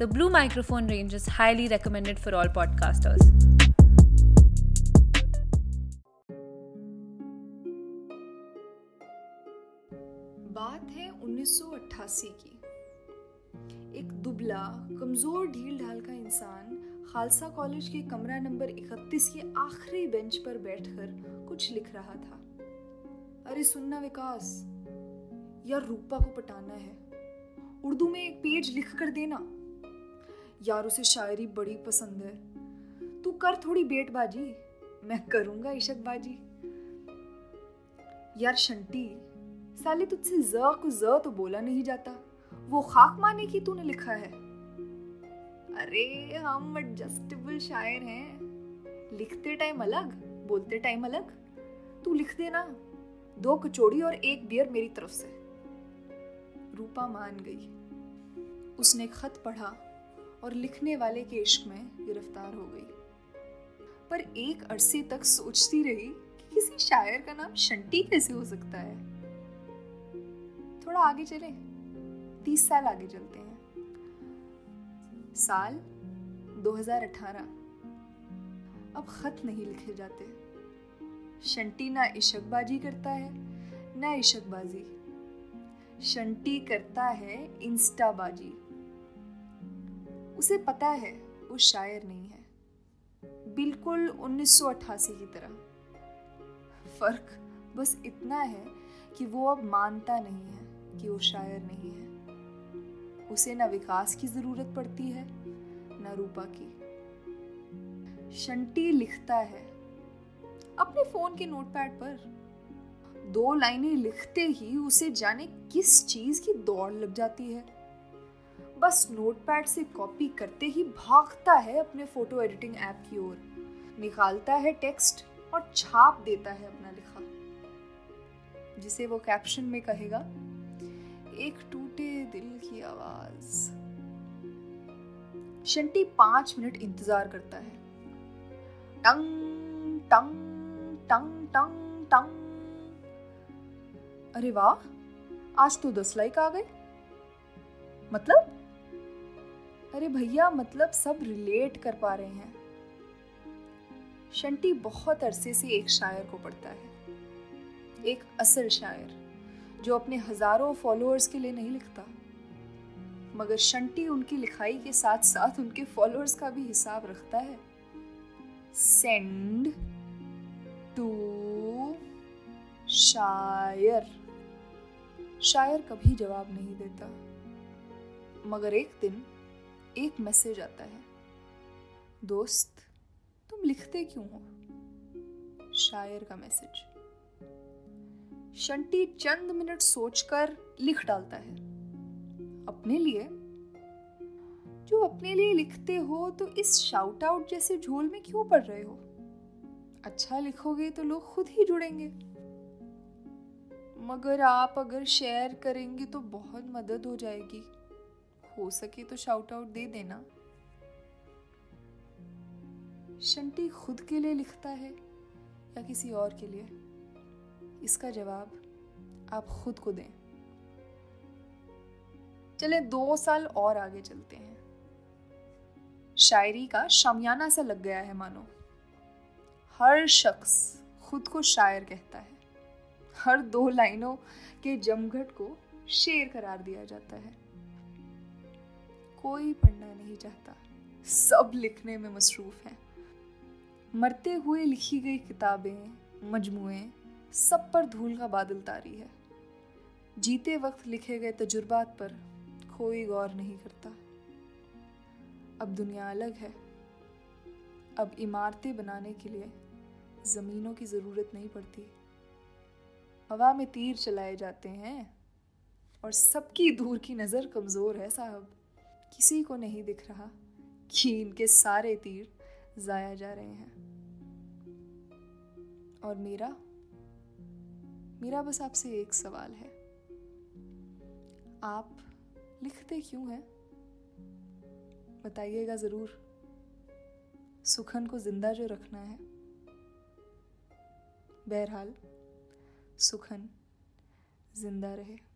The Blue microphone range is highly recommended for all podcasters. बात है 1988 की। एक दुबला, कमज़ोर ढील ढाल का इंसान खालसा कॉलेज के कमरा नंबर 31 के आखिरी बेंच पर बैठकर कुछ लिख रहा था। अरे सुनना विकास, यार रूपा को पटाना है। उर्दू में एक पेज लिख कर देना। यार उसे शायरी बड़ी पसंद है। तू कर थोड़ी बेटबाजी। मैं करूँगा इशकबाजी। यार शंटी, साले तुझसे ज को ज तो बोला नहीं जाता। वो खाक माने की तूने लिखा है। अरे, हम एडजस्टेबल शायर हैं। लिखते टाइम अलग, बोलते टाइम अलग। तू लिख देना। दो कचौड़ी और एक बियर मेरी तरफ़ से। रूपा मान गई। उसने खत पढ़ा। और लिखने वाले के इश्क में गिरफ़्तार हो गई। पर एक अरसे तक सोचती रही कि किसी शायर का नाम शंटी कैसे हो सकता है? थोड़ा आगे चले। तीस साल आगे चलते हैं। साल 2018 अब खत नहीं लिखे जाते। शंटी ना इशकबाजी करता है, ना इशकबाजी। शंटी करता है इंस्टाबाजी। उसे पता है वो शायर नहीं है। बिल्कुल 1988 की तरह। फ़र्क बस इतना है कि वो अब मानता नहीं है कि वो शायर नहीं है। उसे न विकास की ज़रूरत पड़ती है, ना रूपा की। शंटी लिखता है, अपने फ़ोन के नोटपैड पर। दो लाइनें लिखते ही उसे जाने किस चीज़ की दौड़ लग जाती है। बस नोटपैड से कॉपी करते ही भागता है अपने फ़ोटो एडिटिंग ऐप की ओर। निकालता है टेक्स्ट और छाप देता है अपना लिखा। जिसे वो कैप्शन में कहेगा, एक टूटे दिल की आवाज़। शंटी पाँच मिनट इंतज़ार करता है। टंग टंग टंग टंग टंग। अरे वाह, आज तो दस लाइक आ गए। अरे भैया मतलब सब रिलेट कर पा रहे हैं। शंटी बहुत अरसे से एक शायर को पढ़ता है। एक असल शायर, जो अपने हज़ारों फॉलोअर्स के लिए नहीं लिखता। मगर शंटी उनकी लिखाई के साथ साथ उनके फॉलोअर्स का भी हिसाब रखता है। सेंड टू शायर। शायर कभी जवाब नहीं देता। मगर एक दिन एक मैसेज आता है, दोस्त, तुम लिखते क्यों हो? शायर का मैसेज। शंटी चंद मिनट सोचकर लिख डालता है। अपने लिए? जो अपने लिए लिखते हो तो इस शाउट आउट जैसे झोल में क्यों पढ़ रहे हो? अच्छा लिखोगे तो लोग खुद ही जुड़ेंगे। मगर आप अगर शेयर करेंगे तो बहुत मदद हो जाएगी। हो सके तो शाउट आउट दे देना। शंटी खुद के लिए लिखता है या किसी और के लिए? इसका जवाब आप खुद को दें। चले, दो साल और आगे चलते हैं। शायरी का शामियाना सा लग गया है, मानो। हर शख्स खुद को शायर कहता है। हर दो लाइनों के जमघट को शेर करार दिया जाता है। कोई पढ़ना नहीं चाहता। सब लिखने में मसरूफ हैं। मरते हुए लिखी गई किताबें, मजमुए, सब पर धूल का बादल तारी है। जीते वक्त लिखे गए तजुर्बात पर कोई गौर नहीं करता। अब दुनिया अलग है। अब इमारतें बनाने के लिए ज़मीनों की ज़रूरत नहीं पड़ती। हवा में तीर चलाए जाते हैं और सबकी दूर की नज़र कमज़ोर है साहब। किसी को नहीं दिख रहा कि इनके सारे तीर जाया जा रहे हैं। और मेरा? मेरा बस आपसे एक सवाल है। आप लिखते क्यों हैं? बताइएगा ज़रूर। सुखन को ज़िंदा जो रखना है। बहरहाल, सुखन ज़िंदा रहे।